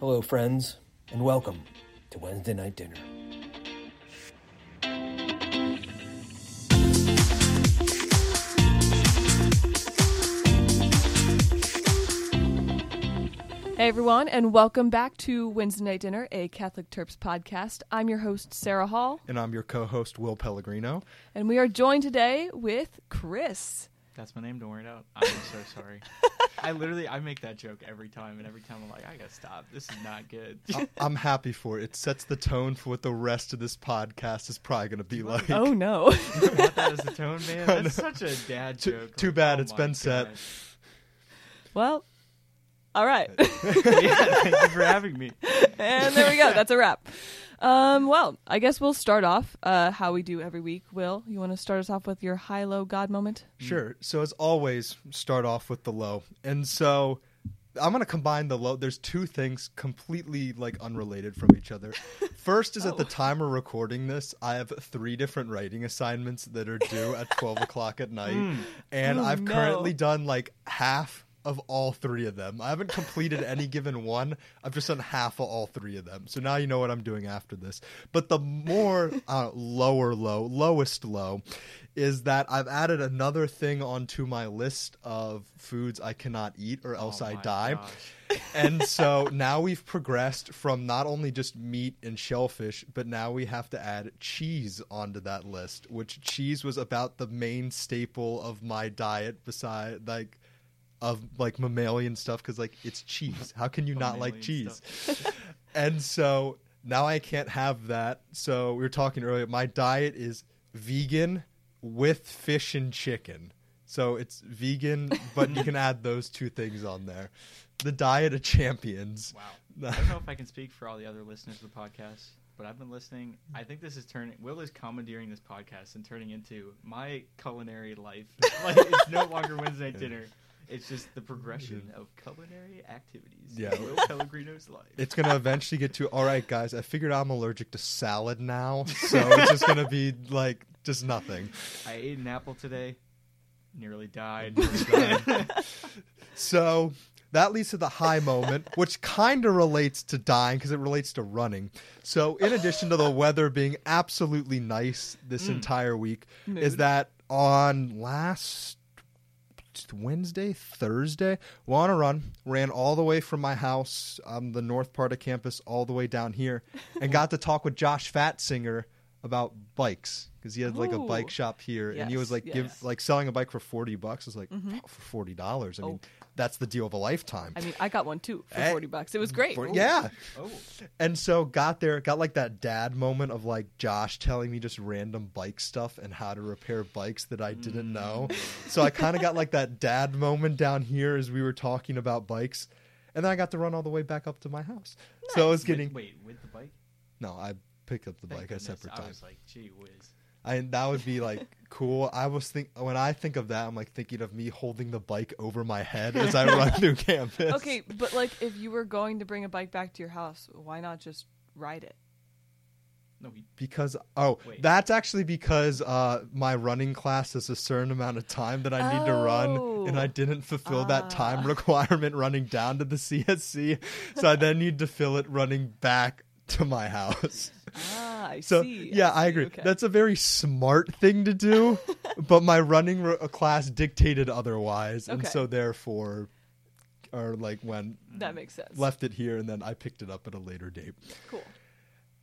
Hello, friends, and welcome to Wednesday Night Dinner. Hey everyone, and welcome back to Wednesday Night Dinner, a Catholic Terps podcast. I'm your host, Sarah Hall, And I'm your co host, Will Pellegrino. and we are joined today with Chris. That's my name. Don't worry about. it. I'm so sorry. I literally I make that joke every time, and every time I'm like, I gotta stop. This is not good. I- I'm happy for it. It sets the tone for what the rest of this podcast is probably going to be oh, like. Oh no. You want that as the tone, man? I That's such a dad Too- joke. too Like, bad oh it's my been set. Well, all right. yeah, thank you for having me. and there we go. That's a wrap. Um, well, I guess we'll start off uh, how we do every week. Will, you want to start us off with your high low God moment? Sure. So, as always, start off with the low. And so. I'm gonna combine the low. There's two things completely like unrelated from each other. First is at the Oh. time we're recording this, I have three different writing assignments that are due at 12 o'clock at night, and Oh, I've no. currently done like half of all three of them. I haven't completed any given one. I've just done half of all three of them. So now you know what I'm doing after this. But the more uh, lower low, lowest low, is that I've added another thing onto my list of foods I cannot eat or else Oh I die. gosh. and so now we've progressed from not only just meat and shellfish, but now we have to add cheese onto that list, which cheese was about the main staple of my diet beside like of like mammalian stuff because like it's cheese. How can you not like cheese? and so now I can't have that. So we were talking earlier. My diet is vegan with fish and chicken. So it's vegan, but you can add those two things on there. The diet of champions. Wow. I don't know if I can speak for all the other listeners of the podcast, but I've been listening. I think this is turning. Will is commandeering this podcast and turning into my culinary life. like it's no longer Wednesday dinner. It's just the progression of culinary activities. Yeah. in Will Pellegrino's life. It's gonna eventually get to all right, guys. I figured I'm allergic to salad now, so it's just gonna be like just nothing. I ate an apple today. Nearly died. So that leads to the high moment, which kind of relates to dying because it relates to running. So, in addition to the weather being absolutely nice this mm. entire week, is that on last Wednesday, Thursday, well, on a run, ran all the way from my house on the north part of campus all the way down here, and got to talk with Josh Fatzinger about bikes because he had like a bike shop here, and he was Yes, like give like selling a bike for forty bucks. I was like "Oh, for forty dollars. I mean, Oh. That's the deal of a lifetime. I mean, I got one too for Eh, forty bucks. It was great. For- yeah. oh, And so got there, got like that dad moment of like Josh telling me just random bike stuff and how to repair bikes that I didn't know. So I kind of got like that dad moment down here as we were talking about bikes. And then I got to run all the way back up to my house. So I was getting Wait, wait, with the bike? no, I picked up the Thank bike at goodness. separate I time. was like, gee whiz. I that would be like cool. I was think when I think of that, I'm like thinking of me holding the bike over my head as I run through campus. Okay, but like if you were going to bring a bike back to your house, why not just ride it? No, he, Because oh, Wait. that's actually because uh, my running class is a certain amount of time that I need to run, and I Oh. didn't fulfill that time Ah. requirement running down to the CSC, so I then need to fill it running back to my house. Ah, I So see. yeah, I see. agree. Okay. That's a very smart thing to do, but my running ro- class dictated otherwise, and Okay. so therefore, or like when that makes sense. left it here, and then I picked it up at a later date. Cool.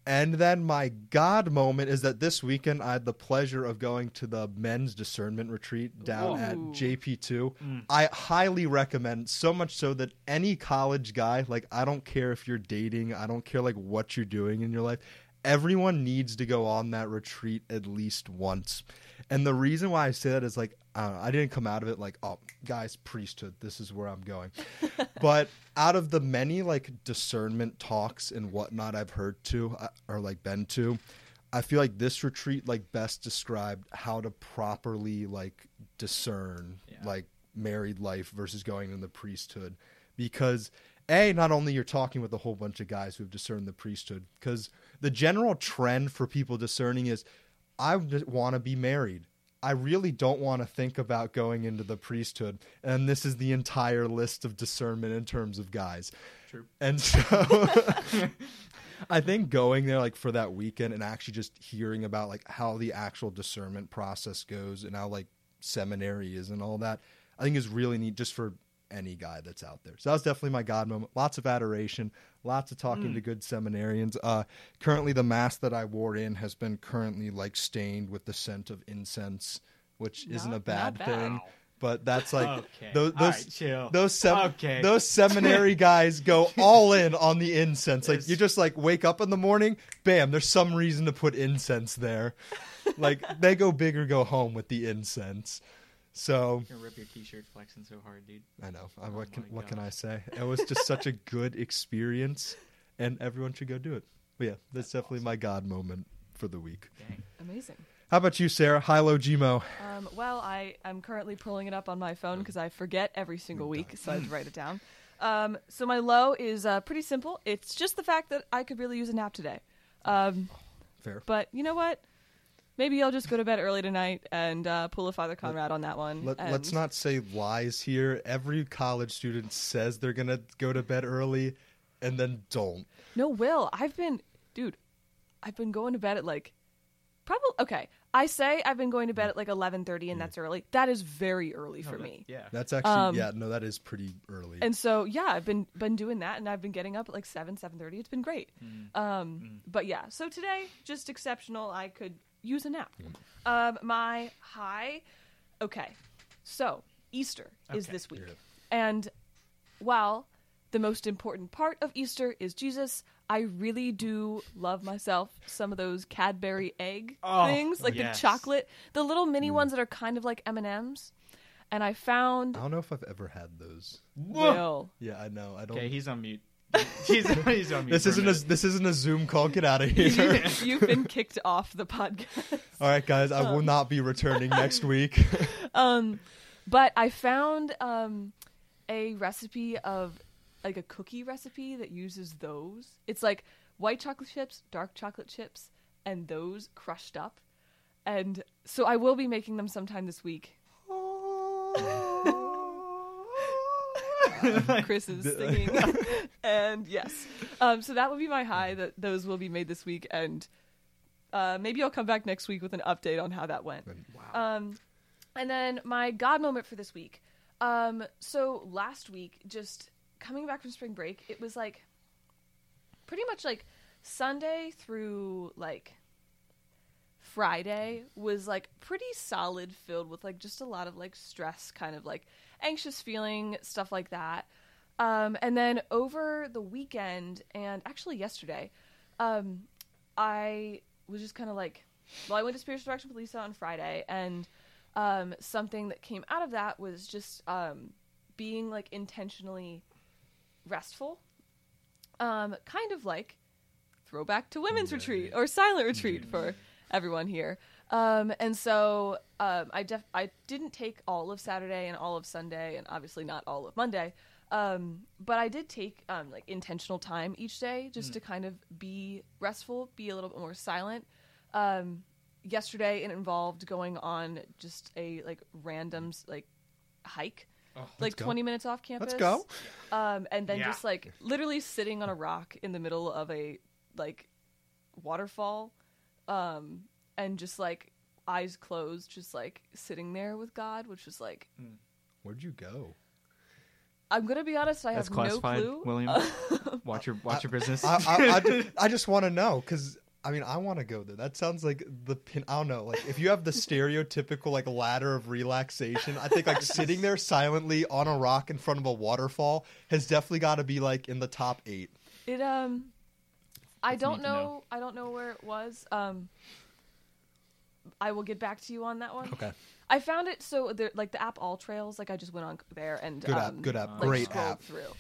And then my God moment is that this weekend I had the pleasure of going to the men's discernment retreat down at JP2. Mm. I highly recommend, so much so that any college guy, like I don't care if you're dating, I don't care like what you're doing in your life, everyone needs to go on that retreat at least once. And the reason why I say that is like I, don't know, I didn't come out of it like, oh, guys, priesthood, this is where I'm going. but out of the many like discernment talks and whatnot I've heard to uh, or like been to, I feel like this retreat like best described how to properly like discern Yeah. like married life versus going in the priesthood because a not only you're talking with a whole bunch of guys who have discerned the priesthood because the general trend for people discerning is i want to be married. I really don't want to think about going into the priesthood. And this is the entire list of discernment in terms of guys. True. And so I think going there like for that weekend and actually just hearing about like how the actual discernment process goes and how like seminary is and all that, I think is really neat just for any guy that's out there. So that was definitely my God moment. Lots of adoration, lots of talking Mm. to good seminarians. Uh currently the mask that I wore in has been currently like stained with the scent of incense, which isn't a bad, bad. thing. But that's like okay. those those right, those sem- okay. those seminary guys go all in on the incense. Like you just like wake up in the morning, bam, there's some reason to put incense there. like they go big or go home with the incense. So You're rip your t-shirt flexing so hard, dude. I know. I, Oh what can my what can I say? It was just such a good experience, and everyone should go do it. But yeah, that's, definitely my God moment for the week. Dang. Amazing. How about you, Sarah? High low Gmo. Um, well, I am currently pulling it up on my phone because I forget every single week, so I had to write it down. Um, so my low is uh, pretty simple. It's just the fact that I could really use a nap today. Um, Fair. but you know what? Maybe I'll just go to bed early tonight and uh, pull a Father Conrad on that one. Let, and- let's not say lies here. Every college student says they're gonna go to bed early, and then don't. No, Will. I've been, dude. I've been going to bed at like, probably okay. I say I've been going to bed at like eleven thirty, and that's early. That is very early for that- me. Yeah. That's actually Um, yeah. No, that is pretty early. And so yeah, I've been been doing that, and I've been getting up at like seven, seven thirty. It's been great. Mm. Um, but yeah, so today just exceptional. I could use a nap. Mm. Um, my high, okay. So Easter is Okay. this week, and while the most important part of Easter is Jesus, I really do love myself some of those Cadbury egg Oh, things, like yes. the chocolate, the little mini ones that are kind of like M and M's. And I found I don't know if I've ever had those. Will. Yeah, I know. I don't. Okay, he's on mute. he's, he's on mute. this isn't a minute. this isn't a Zoom call. Get out of here. You've been kicked off the podcast. All right, guys. I will not be returning next week. Um, but I found um, a recipe of like a cookie recipe that uses those. It's like white chocolate chips, dark chocolate chips, and those crushed up. And so I will be making them sometime this week. Chris is singing, and yes, um, so that would be my high. That those will be made this week, and uh, maybe I'll come back next week with an update on how that went. Wow. Um, and then my God moment for this week. Um, so last week, just coming back from spring break, it was like pretty much like Sunday through like Friday was like pretty solid, filled with like just a lot of like stress, kind of like anxious feeling, stuff like that. Um, and then over the weekend and actually yesterday, um, I was just kind of like, well, I went to spiritual direction with Lisa on Friday, and um, something that came out of that was just um, being like intentionally restful, um, kind of like throwback to women's retreat or silent retreat for everyone here. Um, and so um, I def- I didn't take all of Saturday and all of Sunday, and obviously not all of Monday. Um, but I did take um, like intentional time each day just to kind of be restful, be a little bit more silent. Um, yesterday it involved going on just a like random like hike, Oh, like go. 20 minutes off campus. Let's go. Um, and then Yeah. just like literally sitting on a rock in the middle of a like waterfall, um, and just like eyes closed, just like sitting there with God, which was like Where'd you go? I'm gonna be honest, I That's have no classified, clue. William. watch your watch your business. I I, I, ju- I just want to know because I mean I want to go there. That sounds like the pin. I don't know. Like if you have the stereotypical like ladder of relaxation, I think like sitting there silently on a rock in front of a waterfall has definitely got to be like in the top eight. It um, I don't know, know. I don't know where it was. Um, I will get back to you on that one. Okay, I found it so there, like the app All Trails. Like I just went on there and good app, um, good app, like, like, great app. through.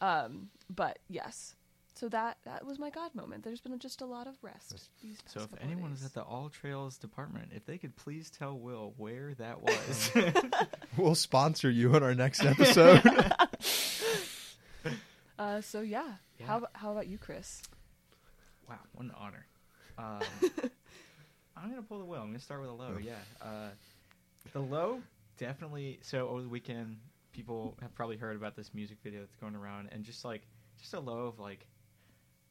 Um, but yes, so that that was my God moment. There's been just a lot of rest. These so if couple anyone is at the All Trails department, if they could please tell Will where that was. We'll sponsor you in our next episode. uh, so yeah. Yeah. How how about you, Chris? Wow, what an honor. Um, I'm gonna pull the Will. I'm gonna start with a low. Yeah, uh, the low definitely. So over the weekend, people have probably heard about this music video that's going around, and just like just a low of like,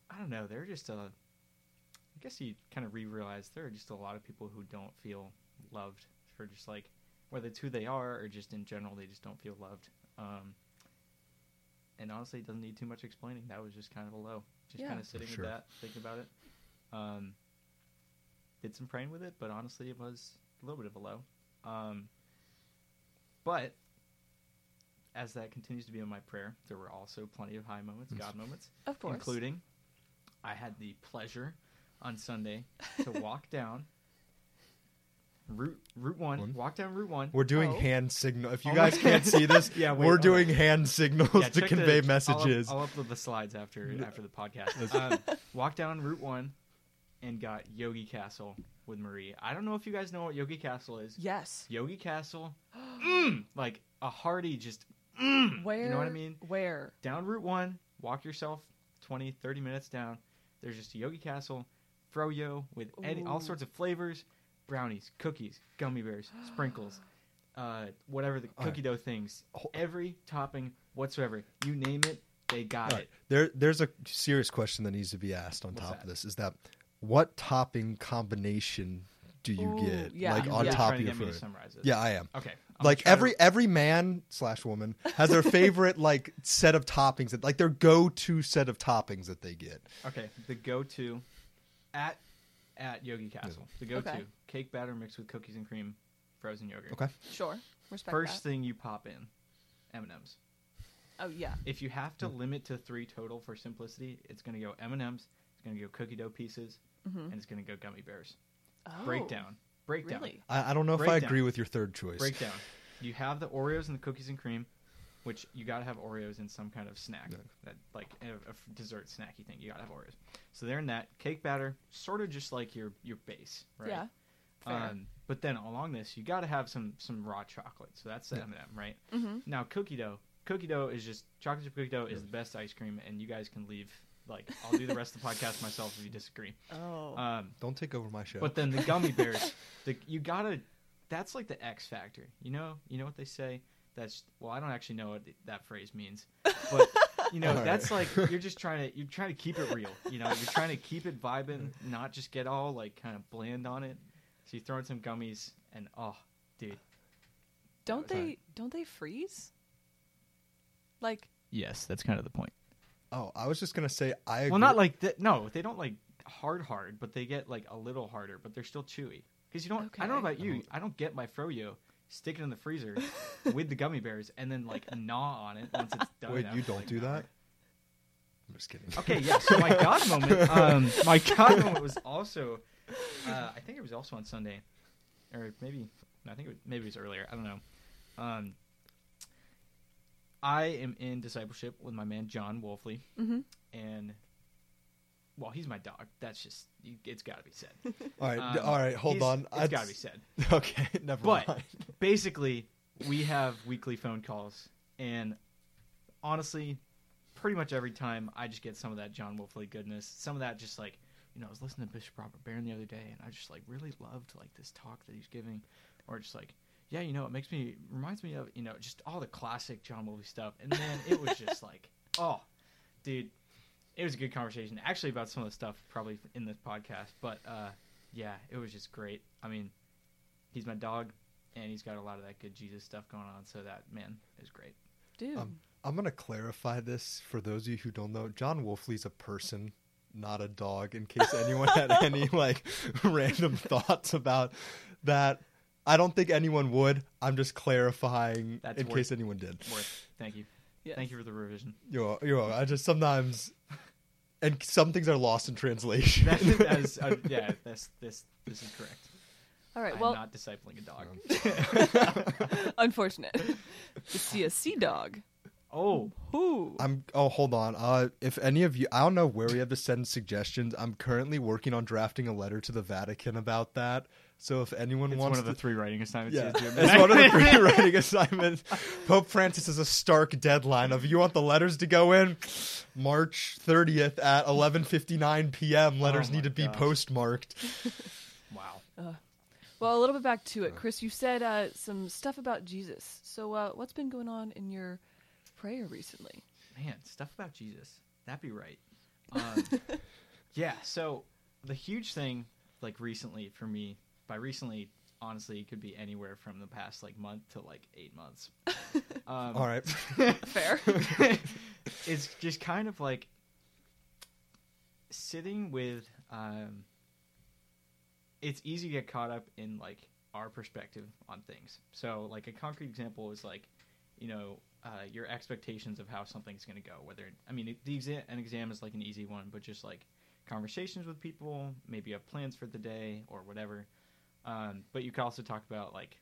I don't know. There are just a, I guess you kind of re-realize there are just a lot of people who don't feel loved for just like whether it's who they are or just in general they just don't feel loved. Um, and honestly, it doesn't need too much explaining. That was just kind of a low. Just Yeah. kind of sitting sure. with that, thinking about it. Um, did some praying with it, but honestly, it was a little bit of a low. Um, but as that continues to be in my prayer, there were also plenty of high moments, God moments, Of course. including I had the pleasure on Sunday to walk down Route Route One, One. walk down Route One. We're doing Oh. hand signal. If you Oh guys can't see this, Yeah, wait, we're hold doing hand signals Yeah, to convey the- messages. I'll, up- I'll upload the slides after after the podcast. Um, walked down Route One and got Yogi Castle with Marie. I don't know if you guys know what Yogi Castle is. Yes. Yogi Castle, mm, like a hearty, just mm, Where? You know what I mean? Where? Down Route 1, walk yourself 20, 30 minutes down. There's just a Yogi Castle, froyo with any, all sorts of flavors brownies, cookies, gummy bears, sprinkles, uh, whatever the All cookie dough things. Every topping whatsoever. You name it, they got All right. it. There, there's a serious question that needs to be asked on What's top that? of this: is that what topping combination do you Ooh, get? yeah. like You on really top trying of to your get to food? summarize. Yeah, I am. Okay. I'm like every to- every man slash woman has their favorite like set of toppings that like their go to set of toppings that they get. Okay, the go-to at at Yogi Castle. The go-to Okay. Cake batter mixed with cookies and cream, frozen yogurt. Okay. Sure. Respect First that. thing you pop in, M and M's. Oh yeah. If you have to limit to three total for simplicity, it's going to go M and M's. It's going to go cookie dough pieces, hmm and it's going to go gummy bears. Oh, Breakdown. Breakdown. Really? I, I don't know if I agree with your third choice. Breakdown. You have the Oreos and the cookies and cream, which you got to have Oreos in some kind of snack, Yeah. that like a dessert snacky thing. You got to have Oreos. So they're in that cake batter, sort of just like your your base, right? Yeah. Fair. Um, but then along this, you got to have some some raw chocolate. So that's the Yeah. M&M, right? mm-hmm. Now cookie dough, cookie dough is just chocolate chip cookie dough is the best ice cream, and you guys can leave. Like I'll do the rest of the podcast myself if you disagree. Oh. Um, Don't take over my show. but then the gummy bears, the, you gotta. That's like the X factor. You know. You know what they say. That's well. I don't actually know what that phrase means, but you know All right. that's like you're just trying to you're trying to keep it real. You know, you're trying to keep it vibing, not just get all like kind of bland on it. So you throw in some gummies, and oh, dude. don't sorry. they? Don't they freeze? Like Yes, that's kind of the point. oh, I was just gonna say I. Agree. Well, not like that. No, they don't like hard, hard, but they get like a little harder, but they're still chewy. Because you don't. I don't know about you. I don't get my froyo, stick it in the freezer with the gummy bears, and then like gnaw on it once it's done. Wait, you don't like, do that? hour. I'm just kidding. Okay, yeah. So my God moment, um, my God moment was also, uh, I think it was also on Sunday, or maybe I think it was, maybe it was earlier. I don't know. Um, I am in discipleship with my man John Wolfley, mm-hmm. and well, he's my dog. That's just it's got to be said. all right, Um, all right, hold on. It's I'd- got to be said. Okay, never But mind. But basically, we have weekly phone calls, and honestly, pretty much every time I just get some of that John Wolfley goodness. Some of that just like, you know, I was listening to Bishop Robert Barron the other day, and I just like really loved like this talk that he's giving, or just like, yeah, you know, it makes me reminds me of you know just all the classic John Wolfley stuff, and man, it was just like, oh, dude, it was a good conversation actually about some of the stuff probably in this podcast, but uh, yeah, it was just great. I mean, he's my dog and he's got a lot of that good Jesus stuff going on. So that man is great. dude. Um, I'm gonna clarify this for those of you who don't know. John Wolfley's a person, not a dog. In case anyone had any like random thoughts about that, I don't think anyone would. I'm just clarifying That's in worth- case anyone did. Worth. Thank you. yes. Thank you for the revision. You're, you're. welcome. I just sometimes, and some things are lost in translation. That, that is, uh, yeah, this this this is correct. All right. I'm Well, not discipling a dog. unfortunate. to see a sea dog. Oh, Who? I'm. Oh, hold on. Uh, if any of you, I don't know where we have to send suggestions. I'm currently working on drafting a letter to the Vatican about that. So if anyone it's wants one of the to, three writing assignments. yeah, he it's one of the three writing assignments. Pope Francis has a stark deadline of you want the letters to go in March 30th at 11:59 p.m. Letters Oh need to be gosh. postmarked. Wow. Well, a little bit back to it, Chris. You said uh, some stuff about Jesus. So, uh, what's been going on in your prayer recently? Man, stuff about Jesus. That'd be right. Um, yeah. So the huge thing, like recently for me, by recently, honestly, it could be anywhere from the past like month to like eight months. Um, All right. Fair. it's just kind of like sitting with. Um, it's easy to get caught up in like our perspective on things. So, like a concrete example is like, you know, uh, your expectations of how something's going to go. Whether I mean, the exam, an exam is like an easy one, but just like conversations with people, maybe you have plans for the day or whatever. Um, but you could also talk about like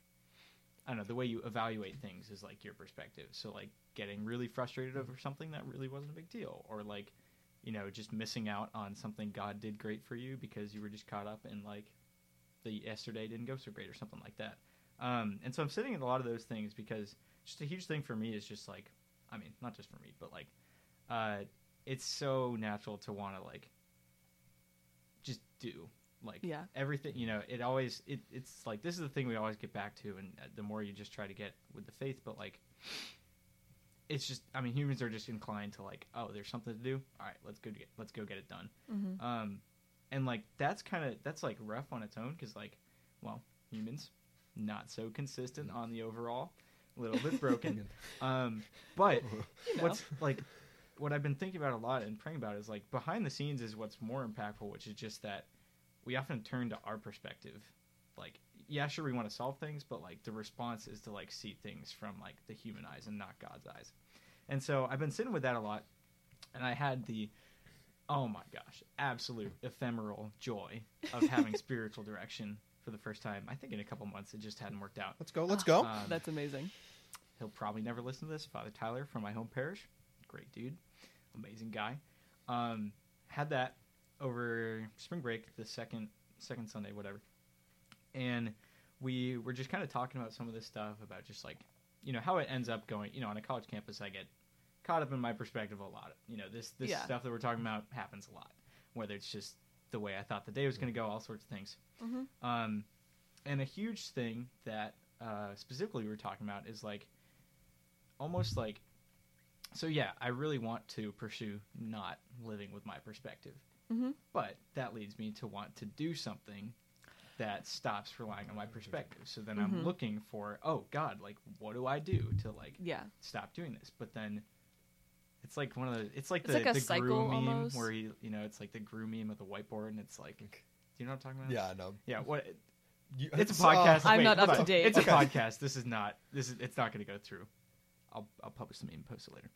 I don't know, the way you evaluate things is like your perspective. So like getting really frustrated over something that really wasn't a big deal or like, you know, just missing out on something God did great for you because you were just caught up in like the yesterday didn't go so great or something like that. Um, and so I'm sitting in a lot of those things because just a huge thing for me is just like, I mean, not just for me, but like, uh, it's so natural to want to like just do like Yeah. everything you know it always it, it's like this is the thing we always get back to and uh, the more you just try to get with the faith but like it's just i mean humans are just inclined to like oh there's something to do all right let's go get let's go get it done Mhm. um and like that's kind of that's like rough on its own because like well humans not so consistent on the overall a little bit broken um but You know. what's like what I've been thinking about a lot and praying about is like behind the scenes is what's more impactful, which is just that we often turn to our perspective. Like, yeah, sure, we want to solve things, but like the response is to like see things from like the human eyes and not God's eyes. And so I've been sitting with that a lot, and I had the oh my gosh, absolute ephemeral joy of having spiritual direction for the first time. I think in a couple months it just hadn't worked out. Let's go. Let's go. Um, That's amazing. He'll probably never listen to this. Father Tyler from my home parish, great dude, amazing guy. Um, had that over spring break, the second second Sunday, whatever, and we were just kind of talking about some of this stuff about just like you know how it ends up going. You know, on a college campus, I get caught up in my perspective a lot. You know, this this Yeah. stuff that we're talking about happens a lot. Whether it's just the way I thought the day was going to go, all sorts of things. Mhm. Um, and a huge thing that uh, specifically we were talking about is like almost like so yeah i really want to pursue not living with my perspective Mhm. but that leads me to want to do something that stops relying on my perspective so then i'm Mhm. looking for oh god like what do i do to like Yeah. stop doing this but then it's like one of the it's like It's the, like a the cycle meme almost. where he you know it's like the Gru meme of the whiteboard and it's like do you know what i'm talking about yeah, I know. yeah what You- it's a uh, podcast. I'm Wait, not up on. to date. It's a podcast. This is not. This is. It's not going to go through. I'll I'll publish the meme and post it later.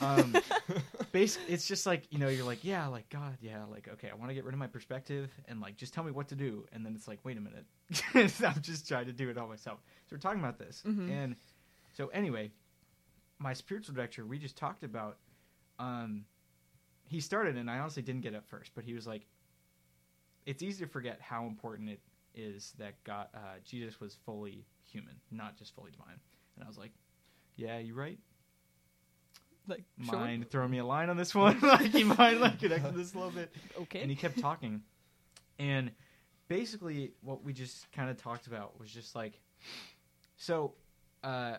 Um, base. It's just like you know. You're like, yeah, like God, yeah, like okay. I want to get rid of my perspective and like just tell me what to do. And then it's like, wait a minute. I'm just trying to do it all myself. So we're talking about this, Mhm. and so anyway, my spiritual director. We just talked about. Um, he started, and I honestly didn't get it first, but he was like, it's easy to forget how important it is that God, uh, Jesus was fully human, not just fully divine. And I was like, yeah, you're right. Like sure. Mind throwing me a line on this one? like, you mind like connecting this a little bit? Okay. And he kept talking, and basically, what we just kind of talked about was just like, so, uh,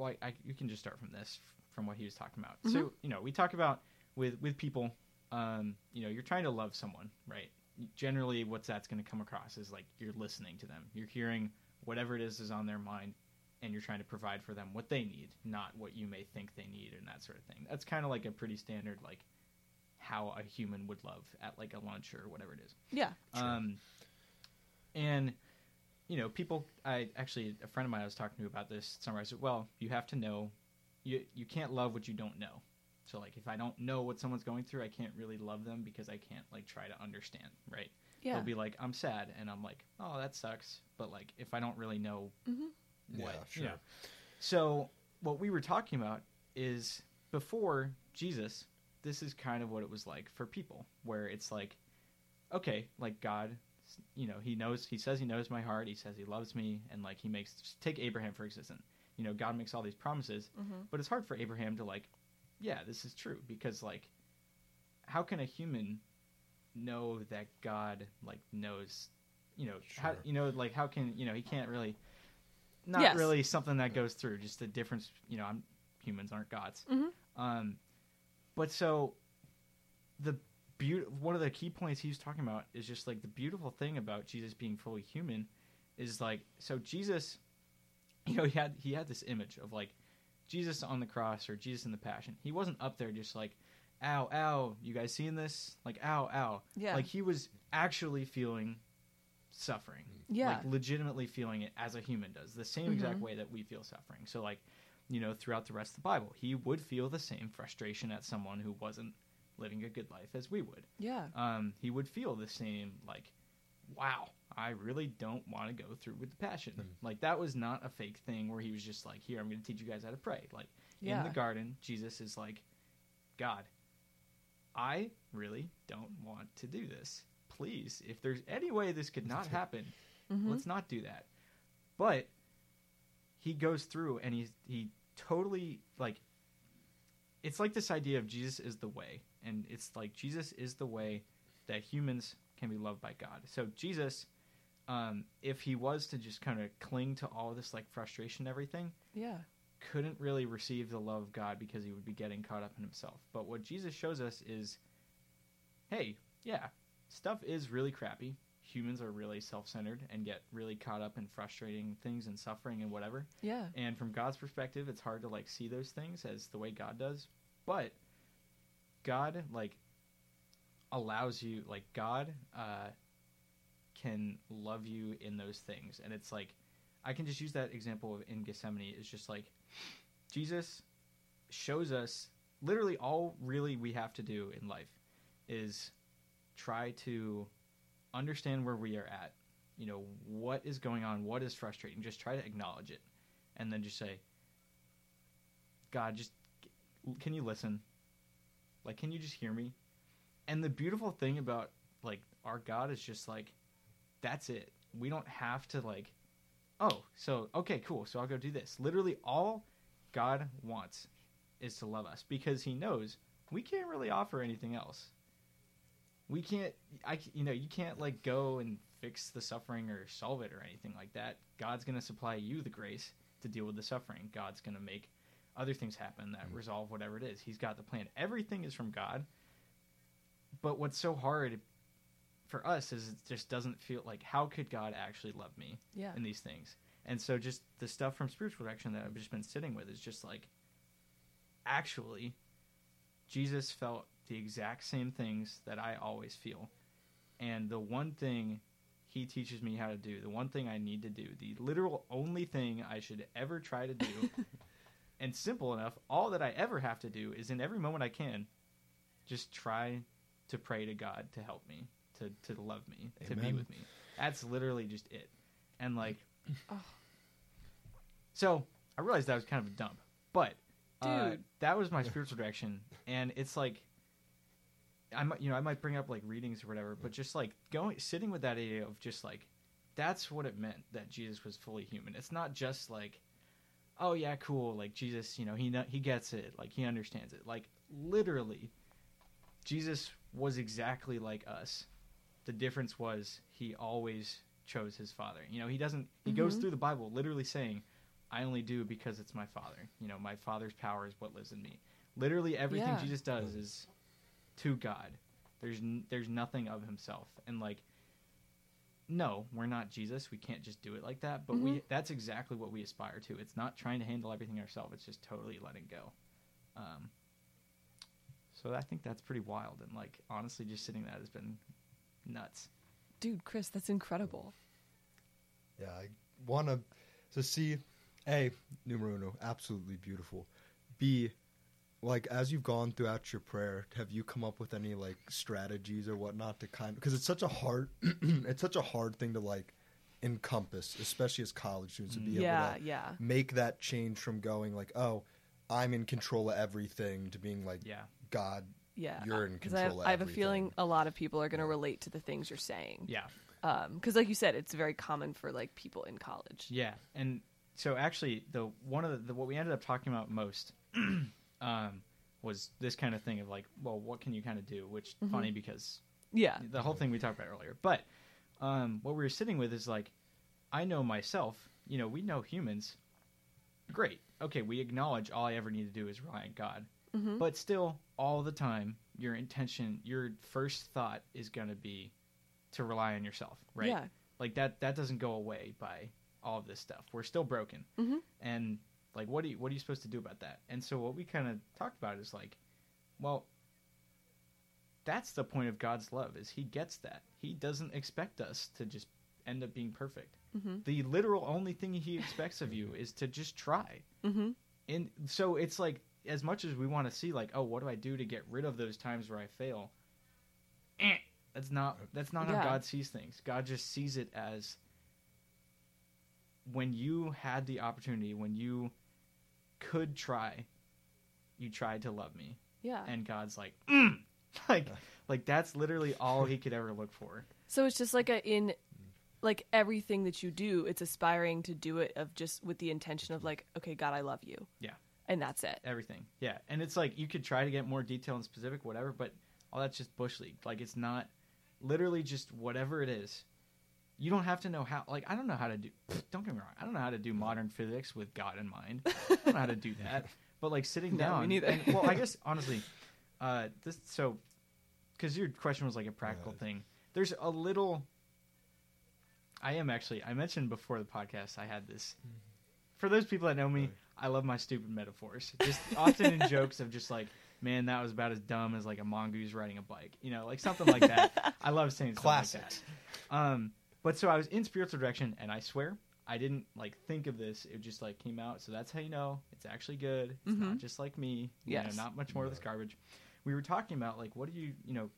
well, I, you can just start from this, from what he was talking about. So, you know, we talk about with with people, um, you know, you're trying to love someone, right? Generally, what's that's going to come across is like you're listening to them, you're hearing whatever it is is on their mind, and you're trying to provide for them what they need, not what you may think they need, and that sort of thing. That's kind of like a pretty standard like how a human would love at like a lunch or whatever it is. yeah. Um, and you know, people. I actually a friend of mine I was talking to about this summer. I said, "Well, you have to know, you you can't love what you don't know. So like, if I don't know what someone's going through, I can't really love them because I can't like try to understand, right? Yeah. They'll be like, I'm sad, and I'm like, oh, that sucks. But like, if I don't really know Mhm. what, Yeah, you sure. know. So what we were talking about is before Jesus, this is kind of what it was like for people, where it's like, okay, like God, you know, He knows, He says He knows my heart, He says He loves me, and like He makes, take Abraham for existence. You know, God makes all these promises, Mhm. but it's hard for Abraham to like, yeah, this is true because like, how can a human know that God like knows, you know, how you know, like how can you know he can't really, not Yes. really something that goes through, just the difference. You know, I'm humans aren't gods. Mhm. Um, but so the beauty one of the key points he was talking about is just like the beautiful thing about Jesus being fully human is like so Jesus you know he had he had this image of like Jesus on the cross or Jesus in the passion. He wasn't up there just like ow ow you guys seeing this like ow ow Yeah. like he was actually feeling suffering Yeah. like legitimately feeling it as a human does the same exact Mhm. way that we feel suffering so like you know throughout the rest of the bible he would feel the same frustration at someone who wasn't living a good life as we would yeah. um, he would feel the same like wow i really don't want to go through with the passion Mm. like that was not a fake thing where he was just like here i'm going to teach you guys how to pray like Yeah. in the garden jesus is like god i really don't want to do this please if there's any way this could not happen Mhm. let's not do that but he goes through and he he totally like it's like this idea of jesus is the way and it's like jesus is the way that humans can be loved by god so jesus um, if he was to just kind of cling to all this like frustration and everything Yeah. couldn't really receive the love of God because he would be getting caught up in himself. But what Jesus shows us is hey, yeah, stuff is really crappy. Humans are really self centered and get really caught up in frustrating things and suffering and whatever. Yeah. And from God's perspective, it's hard to like see those things as the way God does. But God like allows you like God uh can love you in those things. And it's like I can just use that example of in Gethsemane. It's just like Jesus shows us literally all really we have to do in life is try to understand where we are at. You know, what is going on, what is frustrating, just try to acknowledge it and then just say, God, just can you listen? Like, can you just hear me? And the beautiful thing about like our God is just like, that's it. We don't have to like, oh, so okay, cool. So I'll go do this. Literally, all God wants is to love us because He knows we can't really offer anything else. We can't. I. You know, you can't like go and fix the suffering or solve it or anything like that. God's gonna supply you the grace to deal with the suffering. God's gonna make other things happen that mm. resolve whatever it is. He's got the plan. Everything is from God. But what's so hard for us is it just doesn't feel like how could God actually love me Yeah. in these things? And so just the stuff from spiritual direction that I've just been sitting with is just like actually Jesus felt the exact same things that I always feel. And the one thing he teaches me how to do, the one thing I need to do, the literal only thing I should ever try to do, and simple enough, all that I ever have to do is in every moment I can, just try to pray to God to help me, to, to love me, to be with me. That's literally just it. And like, Oh. so I realized that was kind of a dump, but uh, Dude. that was my spiritual direction, and it's like I might, you know, I might bring up like readings or whatever, but just like going, sitting with that idea of just like that's what it meant that Jesus was fully human. It's not just like, oh yeah, cool, like Jesus, you know, he kno- he gets it, like he understands it, like literally, Jesus was exactly like us. The difference was he always chose his father. You know, he doesn't. He goes Mhm. through the Bible literally saying, "I only do because it's my father." You know, my father's power is what lives in me. Literally everything Yeah. Jesus does is to God. There's n- there's nothing of himself, and like, no, we're not Jesus. We can't just do it like that. But we that's exactly what we aspire to. It's not trying to handle everything ourselves. It's just totally letting go. Um, so I think that's pretty wild, and like honestly, just sitting that has been nuts. Dude, Chris, that's incredible. Yeah, I want to to see a numero uno, absolutely beautiful. B, like as you've gone throughout your prayer, have you come up with any like strategies or whatnot to kind because it's such a hard, it's such a hard thing to like encompass, especially as college students, to be Yeah, able to yeah. make that change from going like, oh, I'm in control of everything to being like, Yeah, God, Yeah. You're in uh, 'Cause I have, control of I have a feeling a lot of people are going to relate to the things you're saying. yeah, um, Because, like you said, it's very common for like people in college. yeah. And so actually, the one of the, the what we ended up talking about most um, was this kind of thing of like, well, what can you kind of do? Which Mm-hmm. funny because Yeah. the whole thing we talked about earlier. But um, what we were sitting with is like, I know myself. You know, we know humans. Great. Okay, we acknowledge all I ever need to do is rely on God. Mhm. But still, all the time, your intention, your first thought is going to be to rely on yourself, right? Yeah. Like that that doesn't go away by all of this stuff. We're still broken. Mhm. And like what are you what are you supposed to do about that? And so what we kind of talked about is like well that's the point of God's love is he gets that. He doesn't expect us to just end up being perfect. Mhm. The literal only thing he expects of you is to just try. Mhm. And so it's like as much as we want to see like, oh, what do I do to get rid of those times where I fail? Eh, that's not that's not Yeah. how God sees things. God just sees it as when you had the opportunity, when you could try, you tried to love me. Yeah. And God's like, mm! like like that's literally all he could ever look for. So it's just like a in like everything that you do, it's aspiring to do it of just with the intention of like, okay, God, I love you. Yeah. And that's it. Everything. Yeah. And it's like you could try to get more detail and specific, whatever, but all that's just bush league. Like it's not literally just whatever it is. You don't have to know how like I don't know how to do don't get me wrong. I don't know how to do modern physics with God in mind. I don't know how to do that. But like sitting No, down neither. and- well, I guess honestly, uh this so cuz your question was like a practical Yeah. thing. There's a little I am actually I mentioned before the podcast I had this for those people that know me, Right. I love my stupid metaphors. Just often in jokes of just like, man, that was about as dumb as like a mongoose riding a bike. You know, like something like that. I love saying stuff like Classics. Um, but so I was in spiritual direction, and I swear I didn't like think of this. It just like came out. So that's how you know it's actually good. It's not Mhm. just like me. You know, not much more of this garbage. We were talking about like, what do you, you know,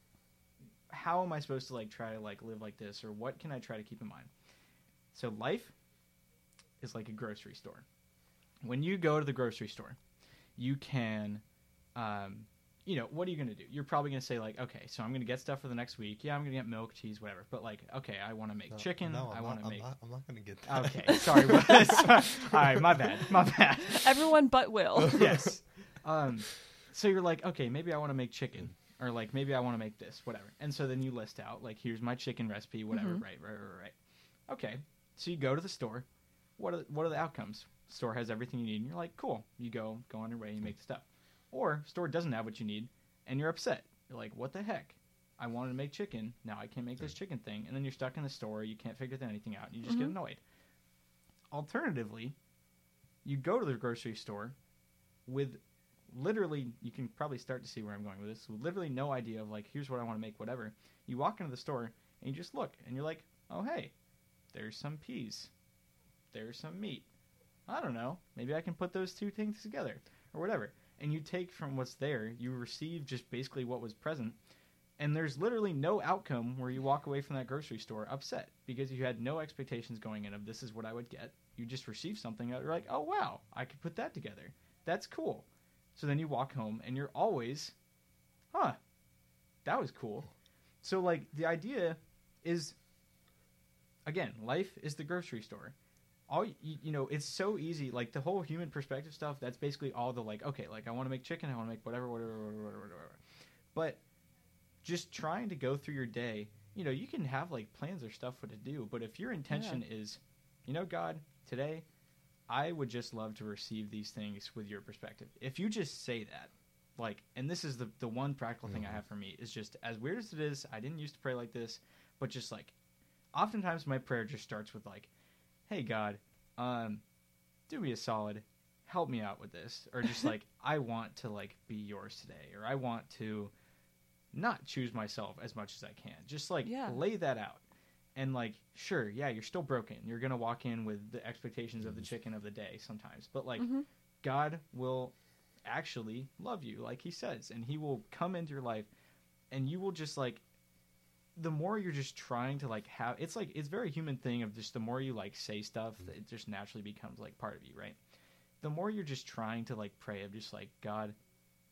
how am I supposed to like try to like live like this, or what can I try to keep in mind? So life is like a grocery store. When you go to the grocery store, you can, um, you know, what are you going to do? You're probably going to say like, okay, so I'm going to get stuff for the next week. Yeah, I'm going to get milk, cheese, whatever. But like, okay, I want to make No, chicken. No, I I'm want to make. Not, I'm not going to get that. Okay, sorry. Wes. All right, my bad. My bad. Everyone but Will. yes. Um, so you're like, okay, maybe I want to make chicken, or like maybe I want to make this, whatever. And so then you list out like, here's my chicken recipe, whatever. Mhm. Right, right, right, right. Okay. So you go to the store. What are what are the outcomes? Store has everything you need, and you're like, cool. You go go on your way, you make the stuff. Or store doesn't have what you need, and you're upset. You're like, what the heck? I wanted to make chicken. Now I can't make this chicken thing, and then you're stuck in the store. You can't figure anything out. And you just get Mhm. annoyed. Alternatively, you go to the grocery store with literally you can probably start to see where I'm going with this. With literally no idea of like here's what I want to make, whatever. You walk into the store and you just look and you're like, oh hey, there's some peas, there's some meat. I don't know, maybe I can put those two things together or whatever. And you take from what's there, you receive just basically what was present. And there's literally no outcome where you walk away from that grocery store upset because you had no expectations going in of this is what I would get. You just receive something that you're like, oh wow, I could put that together. That's cool. So then you walk home and you're always, huh, that was cool. So, like, the idea is, again, life is the grocery store. All you, you know, it's so easy. Like the whole human perspective stuff. That's basically all the like. Okay, like I want to make chicken. I want to make whatever, whatever, whatever, whatever, whatever. But just trying to go through your day. You know, you can have like plans or stuff what to do. But if your intention is, you know, God, today I would just love to receive these things with your perspective. If you just say that, like, and this is the the one practical thing I have for me is just as weird as it is. I didn't used to pray like this, but just like, oftentimes my prayer just starts with like, "Hey God, um, do me a solid, help me out with this," or just like, "I want to like be yours today," or "I want to not choose myself as much as I can." Just like Yeah. lay that out. And like sure yeah you're still broken. You're gonna walk in with the expectations of the chicken of the day sometimes. But like Mhm. god will actually love you like he says. And he will come into your life and you will just like the more you're just trying to like have it's like it's very human thing of just the more you like say stuff that it just naturally becomes like part of you right the more you're just trying to like pray of just like god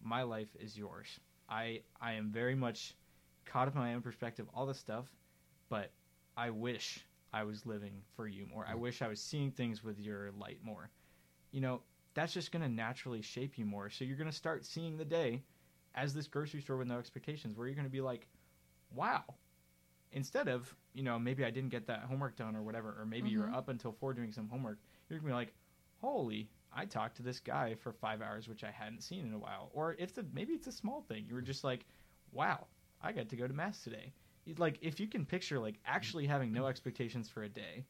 my life is yours i i am very much caught up in my own perspective all this stuff but I wish I was living for you more. I mm. wish I was seeing things with your light more. You know, that's just going to naturally shape you more. So you're going to start seeing the day as this grocery store with no expectations, where you're going to be like, wow. Instead of, you know, maybe I didn't get that homework done or whatever, or maybe you're Mhm. up until four doing some homework, you're going to be like, holy, I talked to this guy for five hours, which I hadn't seen in a while. Or it's a, maybe it's a small thing. You were just like, wow, I got to go to mass today. Like if you can picture like actually having no expectations for a day,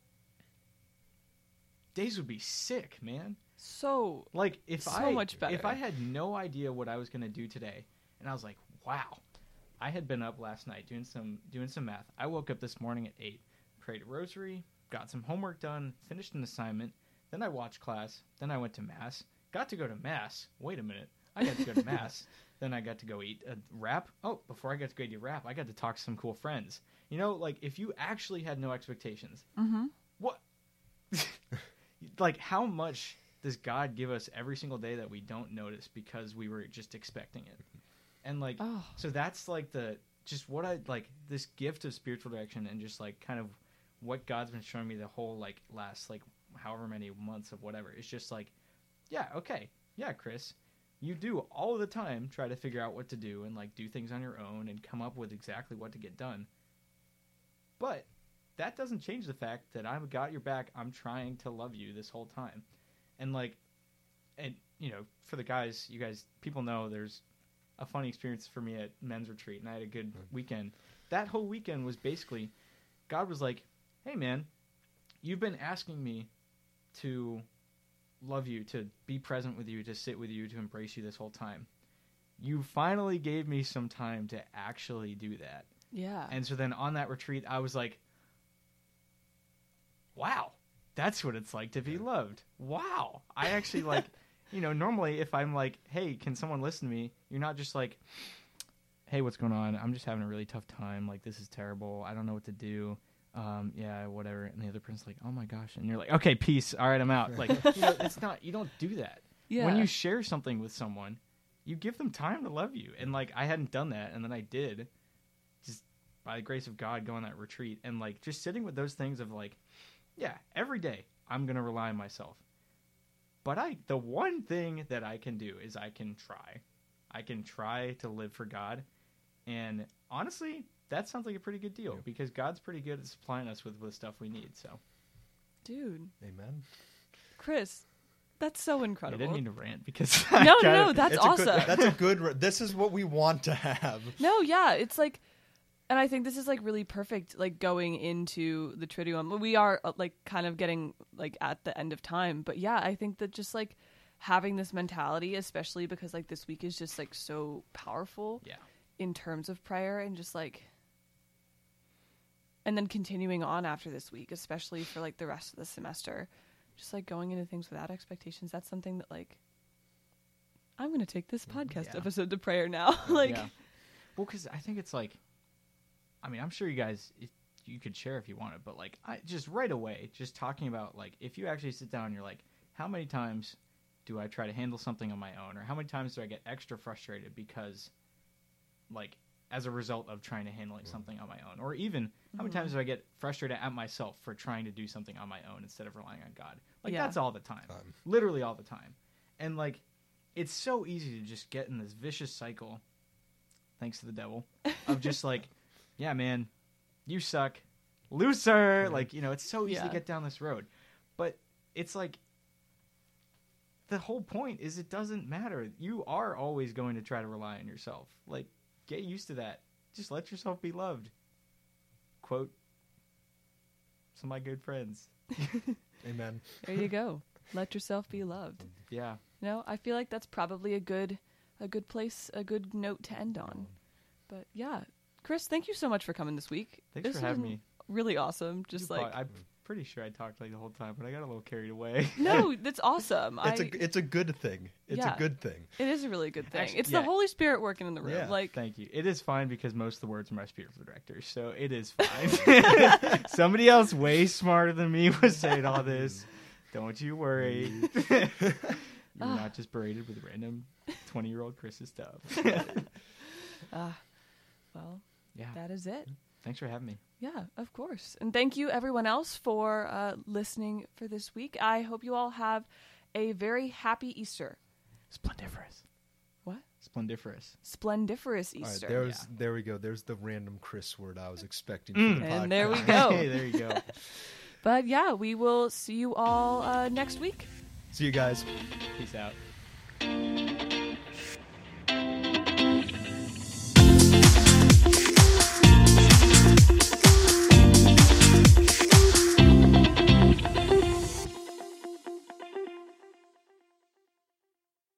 days would be sick, man. So Like if So I much better. if I had no idea what I was going to do today and I was like, "Wow. I had been up last night doing some doing some math. I woke up this morning at 8, prayed a rosary, got some homework done, finished an assignment, then I watched class, then I went to mass, got to go to mass. Wait a minute. I got to go to mass. Then I got to go eat a wrap. Oh, before I got to go eat a wrap, I got to talk to some cool friends. You know, like if you actually had no expectations, hmm what like how much does god give us every single day that we don't notice because we were just expecting it and like Oh. so that's like the just what i like this gift of spiritual direction and just like kind of what god's been showing me the whole like last like however many months of whatever it's just like yeah okay yeah chris you do all the time try to figure out what to do and like do things on your own and come up with exactly what to get done but that doesn't change the fact that I've got your back. I'm trying to love you this whole time. And like and you know, for the guys, you guys people know there's a funny experience for me at men's retreat and I had a good mm. weekend. That whole weekend was basically God was like, "Hey man, you've been asking me to love you, to be present with you, to sit with you, to embrace you this whole time. You finally gave me some time to actually do that." Yeah. And so then on that retreat, I was like, wow, that's what it's like to be loved. Wow. I actually like, you know, normally if I'm like, hey, can someone listen to me? You're not just like, hey, what's going on? I'm just having a really tough time. Like, this is terrible. I don't know what to do. Um, yeah, whatever. And the other person's like, oh my gosh. And you're like, okay, peace. All right, I'm out. Like, you know, it's not, you don't do that. yeah. When you share something with someone, you give them time to love you. And like I hadn't done that and then I did. Just by the grace of God go on that retreat and like just sitting with those things of like, yeah, every day I'm gonna rely on myself. But I the one thing that I can do is I can try. I can try to live for God. And honestly, that sounds like a pretty good deal Yeah. because God's pretty good at supplying us with the stuff we need. So Dude, Amen. Chris, that's so incredible. I didn't mean to rant because no, no, kinda- no, that's It's a awesome. good- that's a good. This is what we want to have. No, yeah, it's like, and I think this is like really perfect, like going into the Triduum. We are uh, like kind of getting like at the end of time, but yeah, I think that just like having this mentality, especially because like this week is just like so powerful Yeah. in terms of prayer and just like, and then continuing on after this week, especially for like the rest of the semester, just like going into things without expectations. That's something that like. I'm going to take this podcast Yeah. episode to prayer now. like, yeah. Well, because I think it's like, I mean, I'm sure you guys, if you could share if you wanted, but like, I just right away, just talking about like, if you actually sit down, and you're like, how many times do I try to handle something on my own, or how many times do I get extra frustrated because, like, as a result of trying to handle mm-hmm. something on my own, or even how many times mm-hmm. do I get frustrated at myself for trying to do something on my own instead of relying on God? Like Yeah. that's all the time, Time. literally all the time, and like, it's so easy to just get in this vicious cycle thanks to the devil of just like yeah man. You suck. Loser. Like you know it's so easy Yeah. to get down this road. But it's like the whole point is it doesn't matter. You are always going to try to rely on yourself. Like get used to that. Just let yourself be loved. Quote some of my good friends. Amen. There you go. Let yourself be loved. yeah. No, I feel like that's probably a good a good place, a good note to end on. But yeah, Chris, thank you so much for coming this week. Thanks this for having me. Really awesome. Just You like pro- i'm pretty sure i talked like the whole time but i got a little carried away no, that's awesome. It's I, a it's a good thing. It's Yeah. a good thing. it is a really good thing. Actually, it's yeah. the Holy Spirit working in the room. Yeah. Like Thank you. It is fine because most of the words are my spiritual directors, so it is fine. Somebody else way smarter than me was saying all this. Don't you worry. You're not just berated with random twenty-year-old Chris's stuff. ah, well, yeah. that is it. Thanks for having me. Yeah, of course. And thank you, everyone else, for uh, listening for this week. I hope you all have a very happy Easter. Splendiferous. What? Splendiferous. Splendiferous All right, Easter. there's yeah. there we go. There's the random Chris word I was expecting. Mm. The And there we go. Hey, there you go. But yeah, we will see you all uh, next week. See you guys. Peace out.